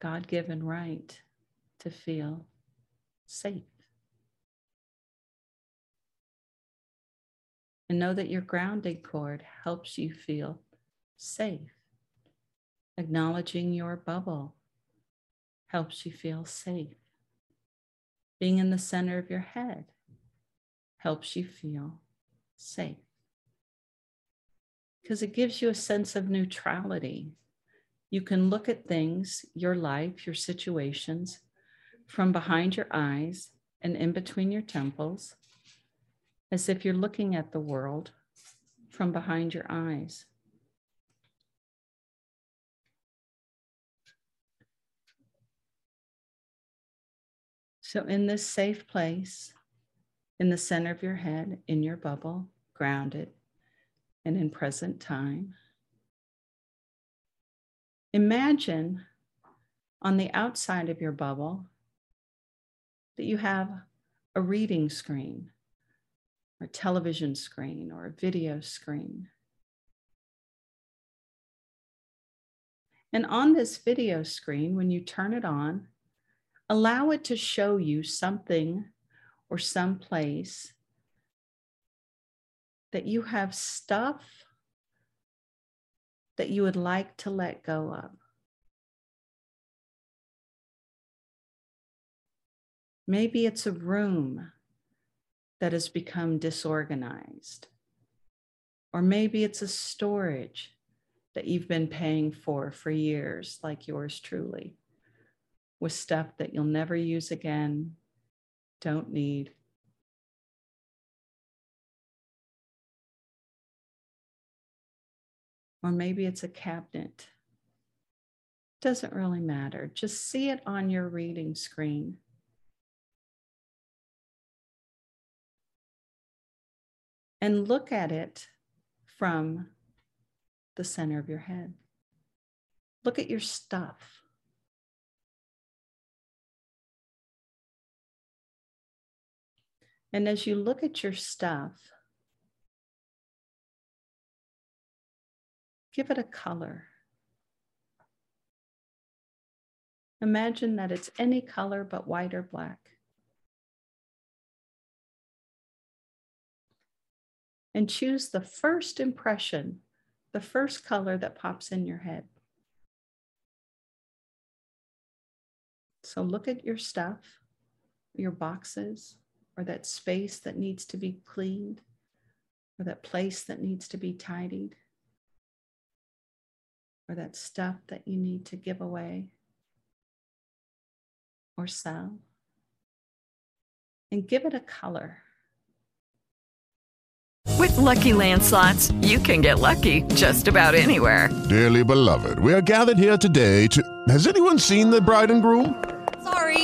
God given right to feel safe. And know that your grounding cord helps you feel safe. Acknowledging your bubble helps you feel safe. Being in the center of your head helps you feel safe because it gives you a sense of neutrality. You can look at things, your life, your situations from behind your eyes and in between your temples, as if you're looking at the world from behind your eyes. So, in this safe place, in the center of your head, in your bubble, grounded and in present time, imagine on the outside of your bubble that you have a reading screen or a television screen or a video screen. And on this video screen, when you turn it on, allow it to show you something or some place that you have stuff that you would like to let go of. Maybe it's a room that has become disorganized. Or maybe it's a storage that you've been paying for for years, like yours truly, with stuff that you'll never use again, don't need. Or maybe it's a cabinet. Doesn't really matter. Just see it on your reading screen. and look at it from the center of your head. Look at your stuff. And as you look at your stuff, give it a color. Imagine that it's any color but white or black. and choose the first impression, the first color that pops in your head. So look at your stuff, your boxes, or that space that needs to be cleaned, or that place that needs to be tidied, or that stuff that you need to give away or sell. And give it a color. With Lucky Land slots, you can get lucky just about anywhere. Dearly beloved, we are gathered here today to. Has anyone seen the bride and groom? Sorry,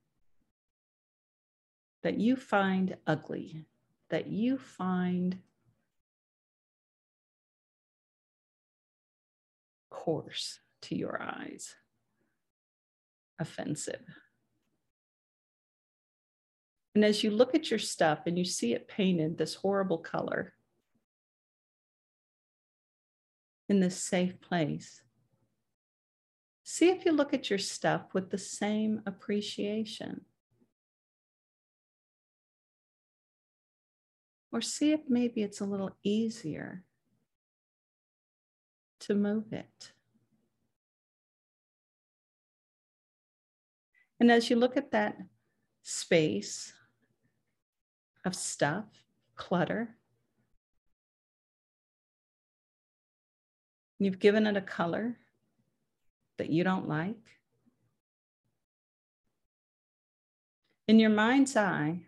that you find ugly, that you find coarse to your eyes, offensive. And as you look at your stuff and you see it painted this horrible color in this safe place, see if you look at your stuff with the same appreciation. Or see if maybe it's a little easier to move it. And as you look at that space of stuff, clutter, you've given it a color that you don't like. In your mind's eye,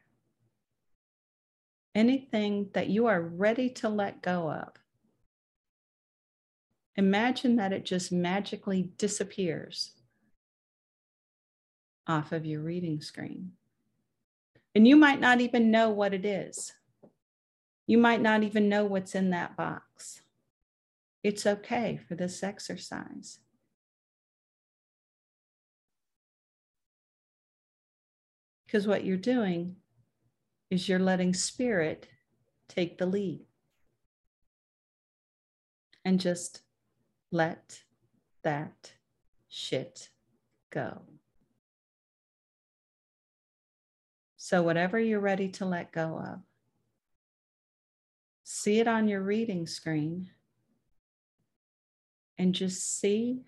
anything that you are ready to let go of, imagine that it just magically disappears off of your reading screen. And you might not even know what it is. You might not even know what's in that box. It's okay for this exercise. Because what you're doing is you're letting spirit take the lead and just let that shit go. So, whatever you're ready to let go of, see it on your reading screen and just see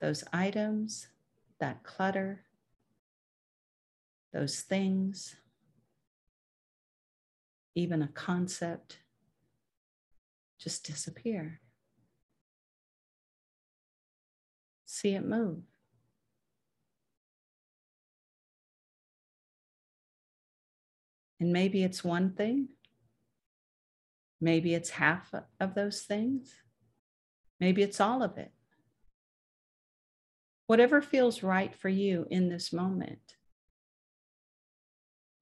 those items, that clutter, those things, even a concept, just disappear. See it move. And maybe it's one thing. Maybe it's half of those things. Maybe it's all of it. Whatever feels right for you in this moment,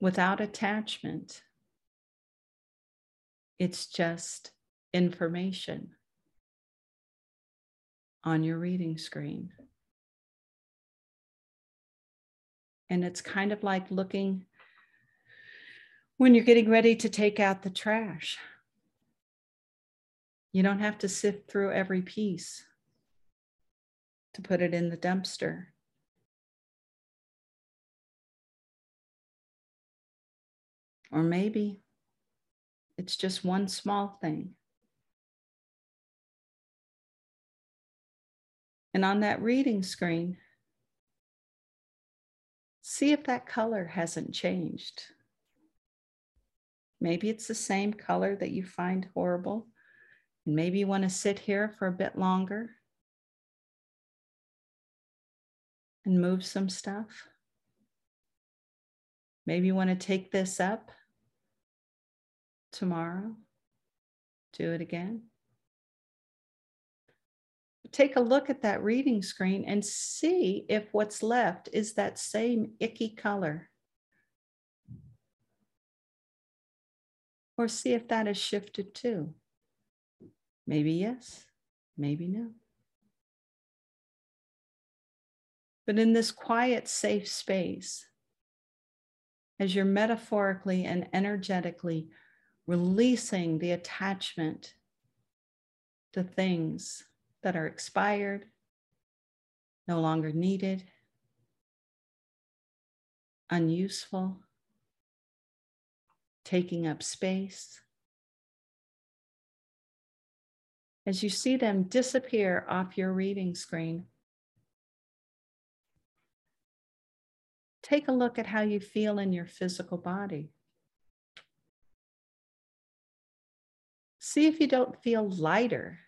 without attachment, it's just information on your reading screen. And it's kind of like looking when you're getting ready to take out the trash. You don't have to sift through every piece to put it in the dumpster. Or maybe it's just one small thing. And on that reading screen, see if that color hasn't changed. Maybe it's the same color that you find horrible. And maybe you want to sit here for a bit longer and move some stuff. Maybe you want to take this up tomorrow. Do it again. Take a look at that reading screen and see if what's left is that same icky color. Or see if that has shifted too. Maybe yes, maybe no. But in this quiet, safe space, as you're metaphorically and energetically releasing the attachment to things that are expired, no longer needed, unuseful, taking up space. As you see them disappear off your reading screen, take a look at how you feel in your physical body. See if you don't feel lighter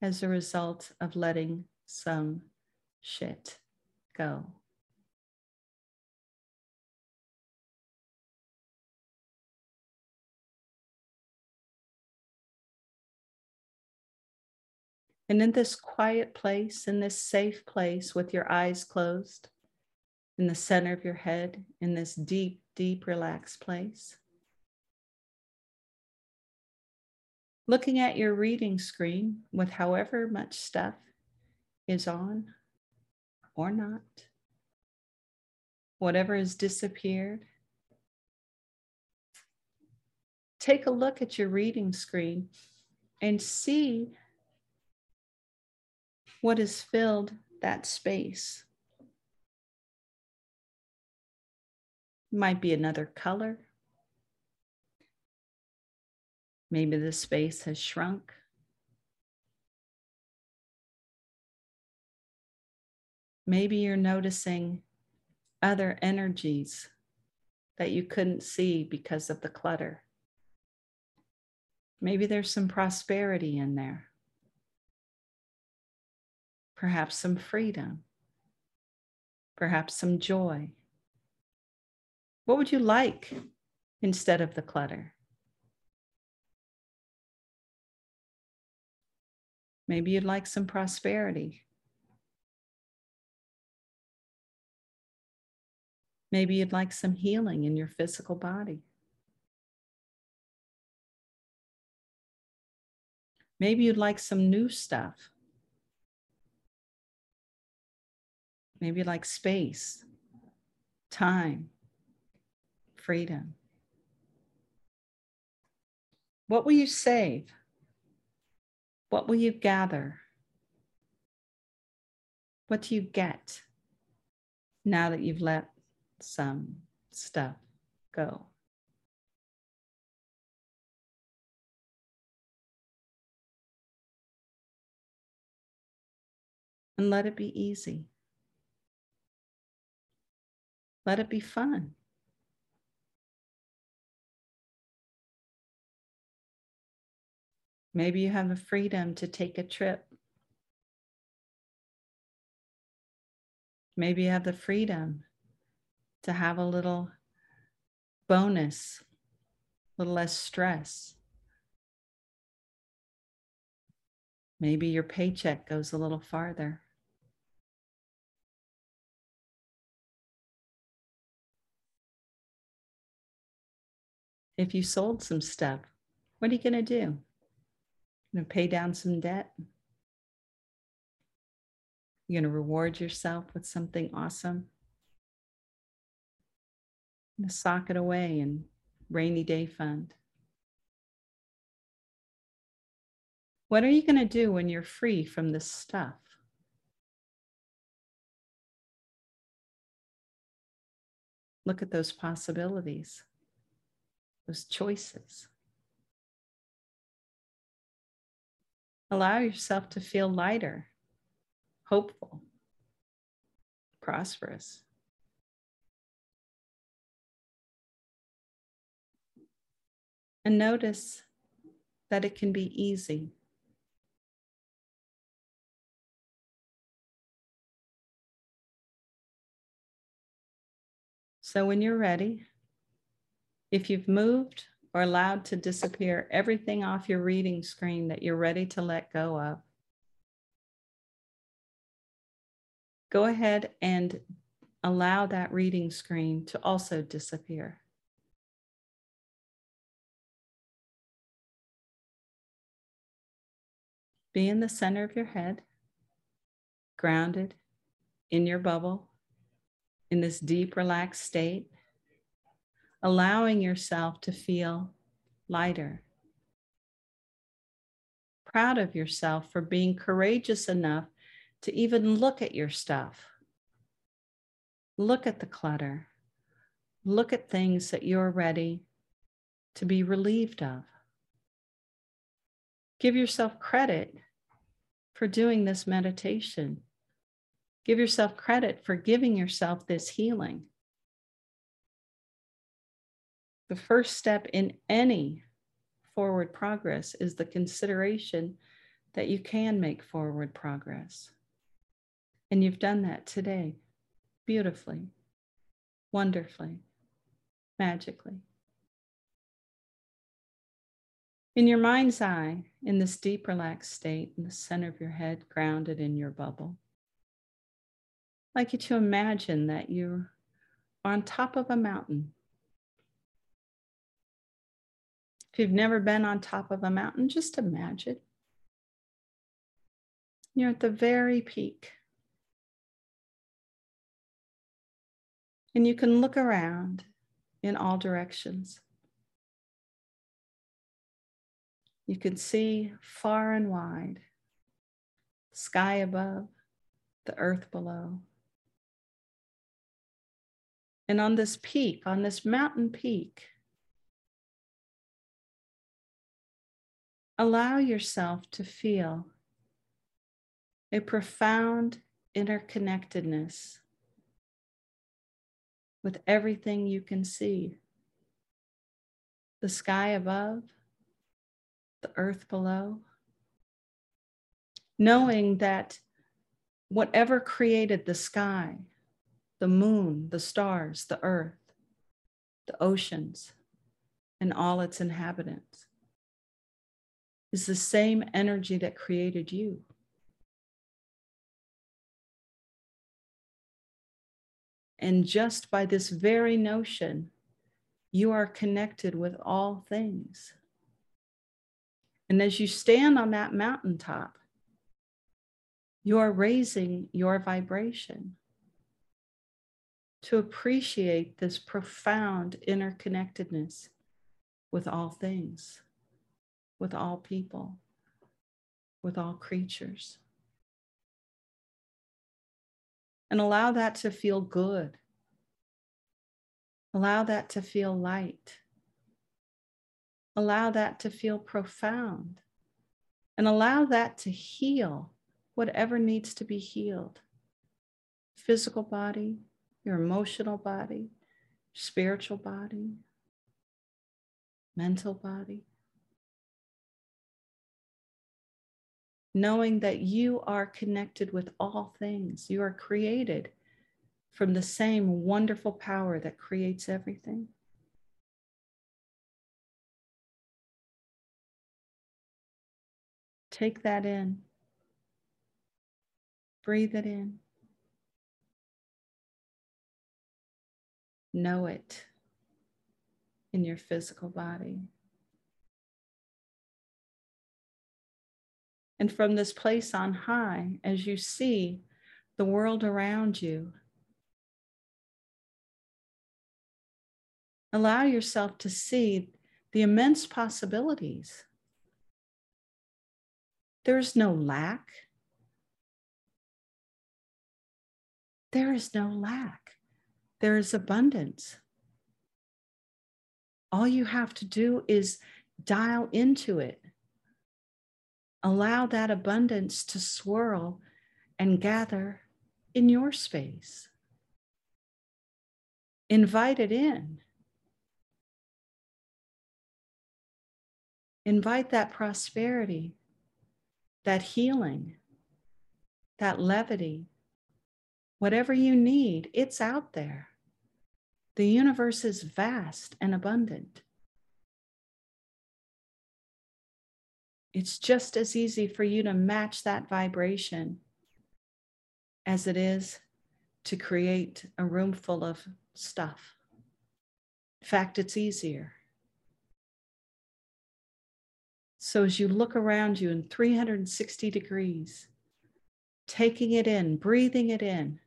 as a result of letting some shit go. And in this quiet place, in this safe place with your eyes closed, in the center of your head, in this deep, deep, relaxed place, looking at your reading screen with however much stuff is on or not, whatever has disappeared. Take a look at your reading screen and see what has filled that space. Might be another color. Maybe the space has shrunk. Maybe you're noticing other energies that you couldn't see because of the clutter. Maybe there's some prosperity in there perhaps some freedom, perhaps some joy. What would you like instead of the clutter? Maybe you'd like some prosperity. Maybe you'd like some healing in your physical body. Maybe you'd like some new stuff. maybe like space, time, freedom. What will you save? What will you gather? What do you get now that you've let some stuff go? And let it be easy. Let it be fun. Maybe you have the freedom to take a trip. Maybe you have the freedom to have a little bonus, a little less stress. Maybe your paycheck goes a little farther. If you sold some stuff, what are you going to do? Going to pay down some debt? You're going to reward yourself with something awesome? To sock it away in rainy day fund. What are you going to do when you're free from this stuff? Look at those possibilities, those choices. Allow yourself to feel lighter, hopeful, prosperous. And notice that it can be easy. So, when you're ready, if you've moved or allowed to disappear everything off your reading screen that you're ready to let go of. Go ahead and allow that reading screen to also disappear. Be in the center of your head, grounded in your bubble, in this deep, relaxed state allowing yourself to feel lighter. Proud of yourself for being courageous enough to even look at your stuff. Look at the clutter. Look at things that you're ready to be relieved of. Give yourself credit for doing this meditation. Give yourself credit for giving yourself this healing the first step in any forward progress is the consideration that you can make forward progress. And you've done that today beautifully, wonderfully, magically. In your mind's eye, in this deep, relaxed state, in the center of your head, grounded in your bubble, I'd like you to imagine that you're on top of a mountain If you've never been on top of a mountain, just imagine. You're at the very peak. And you can look around in all directions. You can see far and wide, sky above, the earth below. And on this peak, on this mountain peak, allow yourself to feel a profound interconnectedness with everything you can see. The sky above, the earth below, knowing that whatever created the sky, the moon, the stars, the earth, the oceans, and all its inhabitants is the same energy that created you. And just by this very notion, you are connected with all things. And as you stand on that mountaintop, you are raising your vibration to appreciate this profound interconnectedness with all things with all people, with all creatures. And allow that to feel good. Allow that to feel light. Allow that to feel profound. And allow that to heal whatever needs to be healed physical body, your emotional body, spiritual body, mental body. Knowing that you are connected with all things, you are created from the same wonderful power that creates everything. Take that in. Breathe it in. Know it in your physical body. And from this place on high, as you see the world around you, allow yourself to see the immense possibilities. There is no lack. There is no lack. There is abundance. All you have to do is dial into it. Allow that abundance to swirl and gather in your space. Invite it in. Invite that prosperity, that healing, that levity. Whatever you need, it's out there. The universe is vast and abundant. It's just as easy for you to match that vibration as it is to create a room full of stuff. In fact, it's easier. So as you look around you in 360 degrees, taking it in, breathing it in,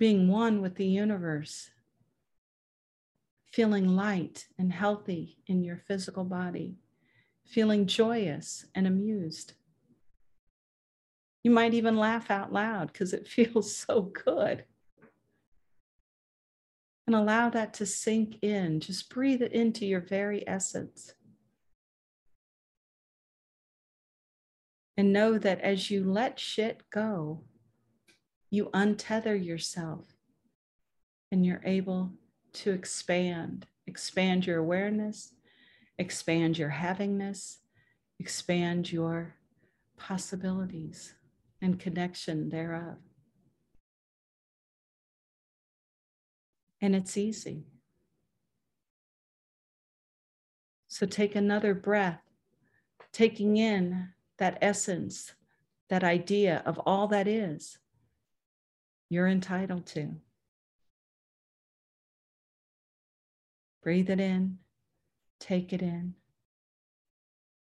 being one with the universe, feeling light and healthy in your physical body, feeling joyous and amused. You might even laugh out loud because it *laughs* feels so good. And allow that to sink in. Just breathe it into your very essence. And know that as you let shit go, you untether yourself and you're able to expand, expand your awareness, expand your havingness, expand your possibilities and connection thereof. And it's easy. So take another breath, taking in that essence, that idea of all that is you're entitled to. Breathe it in, take it in,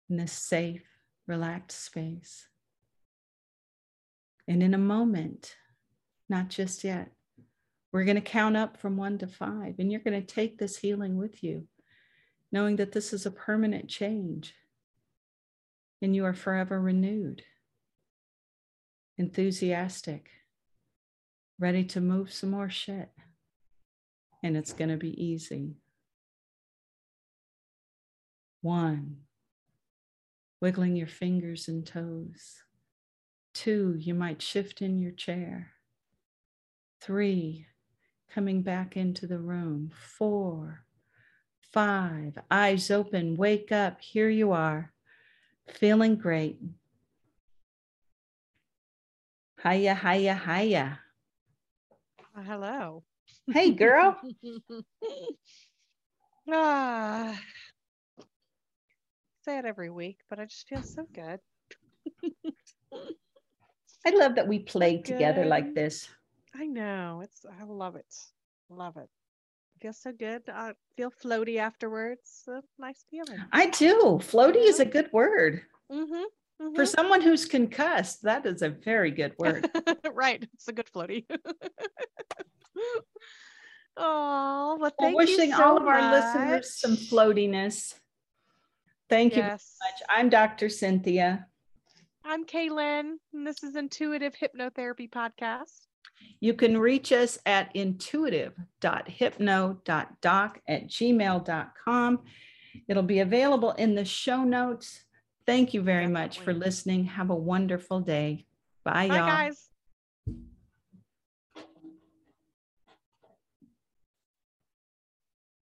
in this safe, relaxed space. And in a moment, not just yet, we're going to count up from one to five, and you're going to take this healing with you, knowing that this is a permanent change and you are forever renewed, enthusiastic, ready to move some more shit. And it's going to be easy. One, wiggling your fingers and toes. Two, you might shift in your chair. Three, coming back into the room. Four, five, eyes open, wake up. Here you are, feeling great. Hiya, hiya, hiya. Uh, hello. Hey, girl. *laughs* ah, say it every week, but I just feel so good. *laughs* I love that we play together like this. I know. It's I love it. Love it. I feel so good. I feel floaty afterwards. Nice feeling. I do. Floaty is a good word. Mm-hmm. For someone who's concussed, that is a very good word. *laughs* right. It's a good floaty. *laughs* oh, well, Well, thank wishing you so all of our listeners some floatiness. Thank you Yes. very much. I'm Dr. Cynthia. I'm Kaylin, and this is Intuitive Hypnotherapy Podcast. You can reach us at intuitive.hypno.doc at gmail.com. It'll be available in the show notes. Thank you very much for listening. Have a wonderful day. Bye, Bye, y'all. guys.